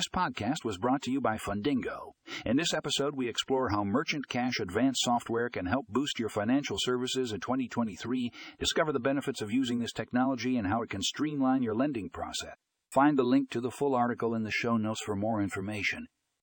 This podcast was brought to you by Fundingo. In this episode, we explore how Merchant Cash Advance software can help boost your financial services in 2023, discover the benefits of using this technology, and how it can streamline your lending process. Find the link to the full article in the show notes for more information.